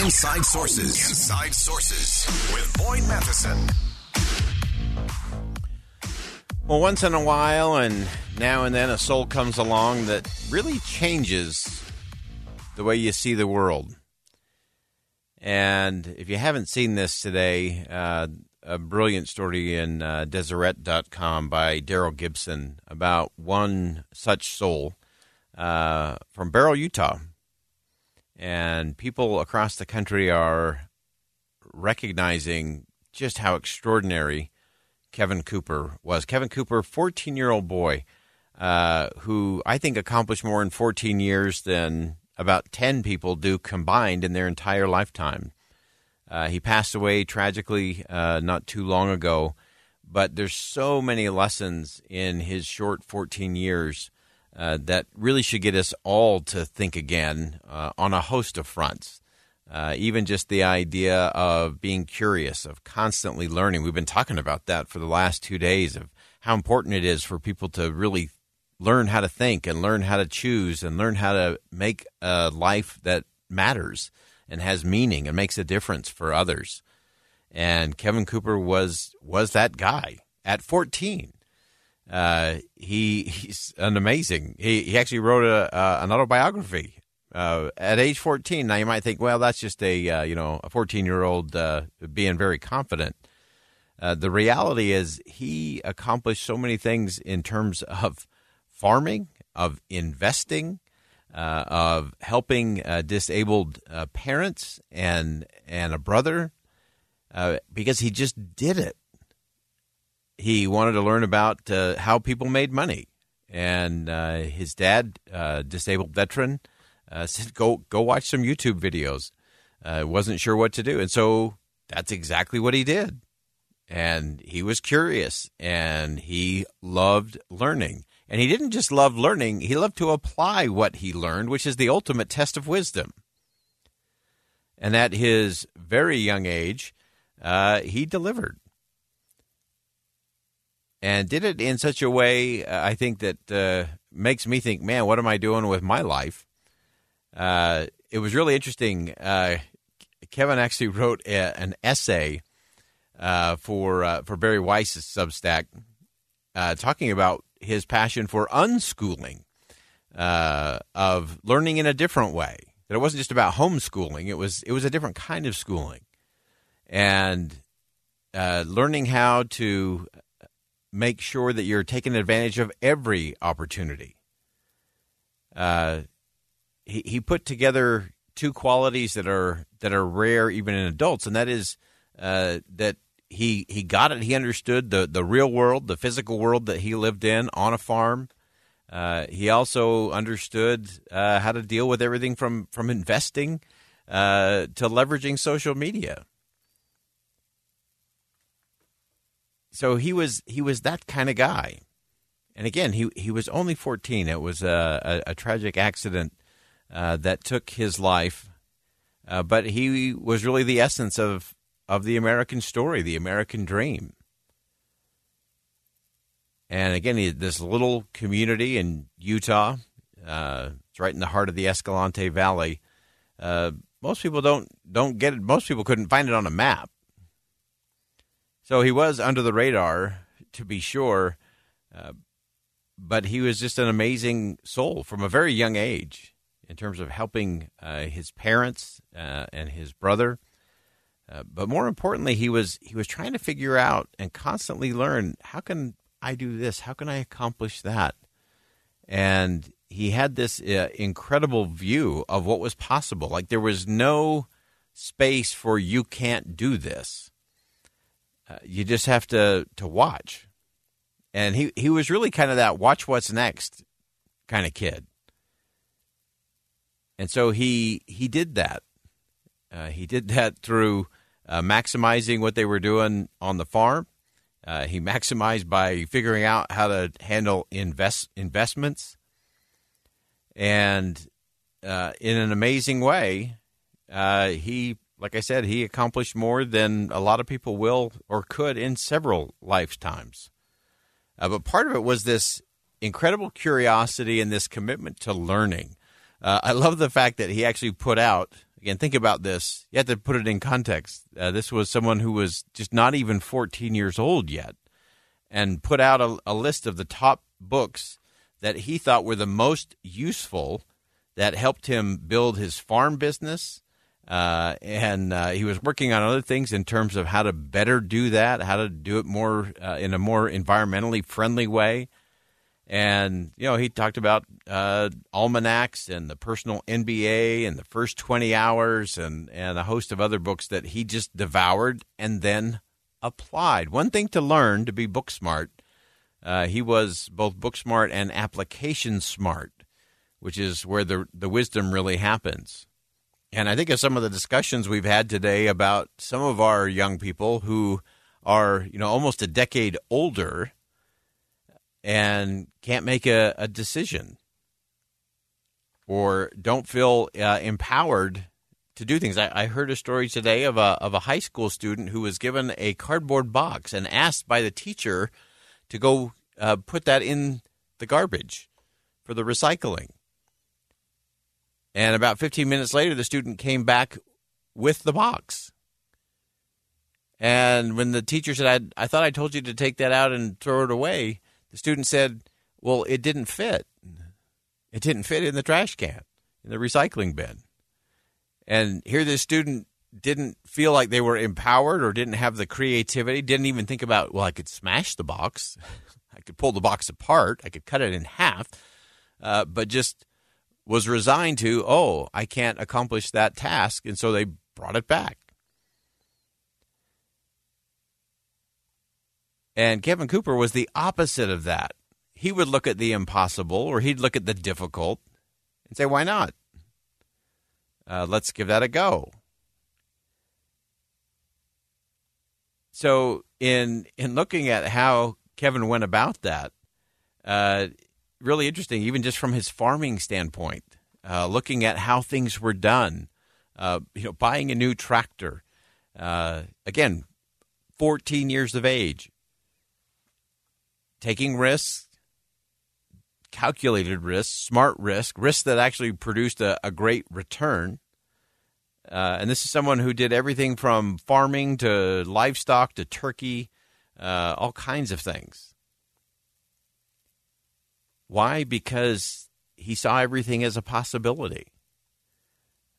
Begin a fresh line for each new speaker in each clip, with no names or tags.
Inside Sources. Inside Sources with Boyd Matheson.
Well, once in a while, and now and then, a soul comes along that really changes the way you see the world. And if you haven't seen this today, uh, a brilliant story in uh, Deseret.com by Daryl Gibson about one such soul uh, from Beryl, Utah. And people across the country are recognizing just how extraordinary Kevin Cooper was. Kevin Cooper, 14 year old boy, uh, who I think accomplished more in 14 years than about 10 people do combined in their entire lifetime. Uh, he passed away tragically uh, not too long ago, but there's so many lessons in his short 14 years uh, that really should get us all to think again uh, on a host of fronts. Uh, even just the idea of being curious, of constantly learning. We've been talking about that for the last two days of how important it is for people to really learn how to think and learn how to choose and learn how to make a life that matters and has meaning and makes a difference for others. And Kevin Cooper was was that guy at 14. Uh, he he's an amazing. He he actually wrote a uh, an autobiography uh, at age 14. Now you might think, well, that's just a uh, you know a 14 year old uh, being very confident. Uh, the reality is he accomplished so many things in terms of farming, of investing, of helping disabled parents and and a brother, because he just did it. He wanted to learn about how people made money, and his dad, a disabled veteran uh, said, "Go go watch some YouTube videos." Uh, wasn't sure what to do, and so that's exactly what he did. And he was curious, and he loved learning. And he didn't just love learning; he loved to apply what he learned, which is the ultimate test of wisdom. And at his very young age, uh, he delivered and did it in such a way uh, I think that uh, makes me think, man, what am I doing with my life? Uh, it was really interesting. Uh, Kevin actually wrote a, an essay uh, for uh, for Bari Weiss's Substack, talking about his passion for unschooling, of learning in a different way. That it wasn't just about homeschooling; it was it was a different kind of schooling, and learning how to make sure that you're taking advantage of every opportunity. Uh, he, he put together two qualities that are that are rare even in adults, and that is uh, that he he got it. He understood the the real world, the physical world that he lived in on a farm. Uh, he also understood uh, how to deal with everything from from investing uh, to leveraging social media. So he was he was that kind of guy. And again, he he was only 14. It was a, a, a tragic accident uh, that took his life. Uh, but he was really the essence of, of the American story, the American dream. And again, he, this little community in Utah, uh, it's right in the heart of the Escalante Valley. Uh, most people don't don't get it. Most people couldn't find it on a map. So he was under the radar, to be sure, uh, but he was just an amazing soul from a very young age in terms of helping uh, his parents uh, and his brother. Uh, but more importantly, he was he was trying to figure out and constantly learn how can I do this? How can I accomplish that? And he had this uh, incredible view of what was possible. Like there was no space for you can't do this. Uh, you just have to to watch. And he he was really kind of that watch what's next kind of kid. And so he he did that. Uh, he did that through uh, maximizing what they were doing on the farm. Uh, he maximized by figuring out how to handle invest investments, and uh, in an amazing way, uh, he, like I said, he accomplished more than a lot of people will or could in several lifetimes. Uh, but part of it was this incredible curiosity and this commitment to learning. Uh, I love the fact that he actually put out again, think about this. You have to put it in context. Uh, this was someone who was just not even 14 years old yet and put out a, a, list of the top books that he thought were the most useful that helped him build his farm business. Uh, and uh, he was working on other things in terms of how to better do that, how to do it more uh, in a more environmentally friendly way. And, you know, he talked about uh, almanacs and the personal MBA and the first 20 hours and, and a host of other books that he just devoured and then applied. One thing to learn to be book smart, uh, he was both book smart and application smart, which is where the, the wisdom really happens. And I think of some of the discussions we've had today about some of our young people who are, you know, almost a decade older and can't make a, a decision or don't feel uh, empowered to do things. I, I, heard a story today of a of a high school student who was given a cardboard box and asked by the teacher to go uh, put that in the garbage for the recycling. And about 15 minutes later, the student came back with the box. And when the teacher said, I, I thought I told you to take that out and throw it away, the student said, Well, it didn't fit. It didn't fit in the trash can, in the recycling bin. And here this student didn't feel like they were empowered or didn't have the creativity, didn't even think about, well, I could smash the box, I could pull the box apart, I could cut it in half, uh, but just was resigned to, oh, I can't accomplish that task. And so they brought it back. And Kevin Cooper was the opposite of that. He would look at the impossible or he'd look at the difficult and say, why not? Uh, let's give that a go. So, in in looking at how Kevin went about that, uh, really interesting, even just from his farming standpoint, uh, looking at how things were done. Uh, you know, buying a new tractor. Uh, again, 14 years of age taking risks, calculated risks, smart risk, risks that actually produced a, a great return. Uh, and this is someone who did everything from farming to livestock to turkey, uh, all kinds of things. Why? Because he saw everything as a possibility.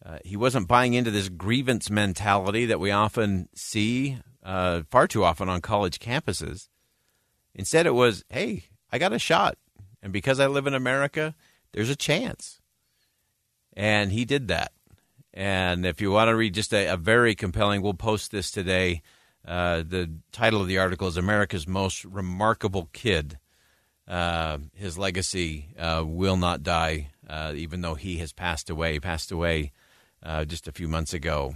Uh, he wasn't buying into this grievance mentality that we often see uh, far too often on college campuses. Instead, it was, hey, I got a shot. And because I live in America, there's a chance. And he did that. And if you want to read just a, a very compelling, we'll post this today. Uh, the title of the article is America's Most Remarkable Kid. Uh, his legacy uh, will not die, uh, even though he has passed away. He passed away uh, just a few months ago.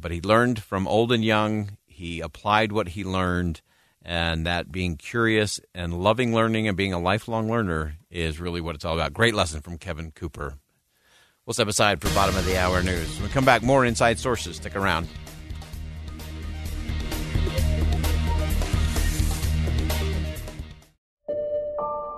But he learned from old and young. He applied what he learned and that being curious and loving learning and being a lifelong learner is really what it's all about. Great lesson from Kevin Cooper. We'll step aside for bottom of the hour news. When we come back, more inside sources. Stick around.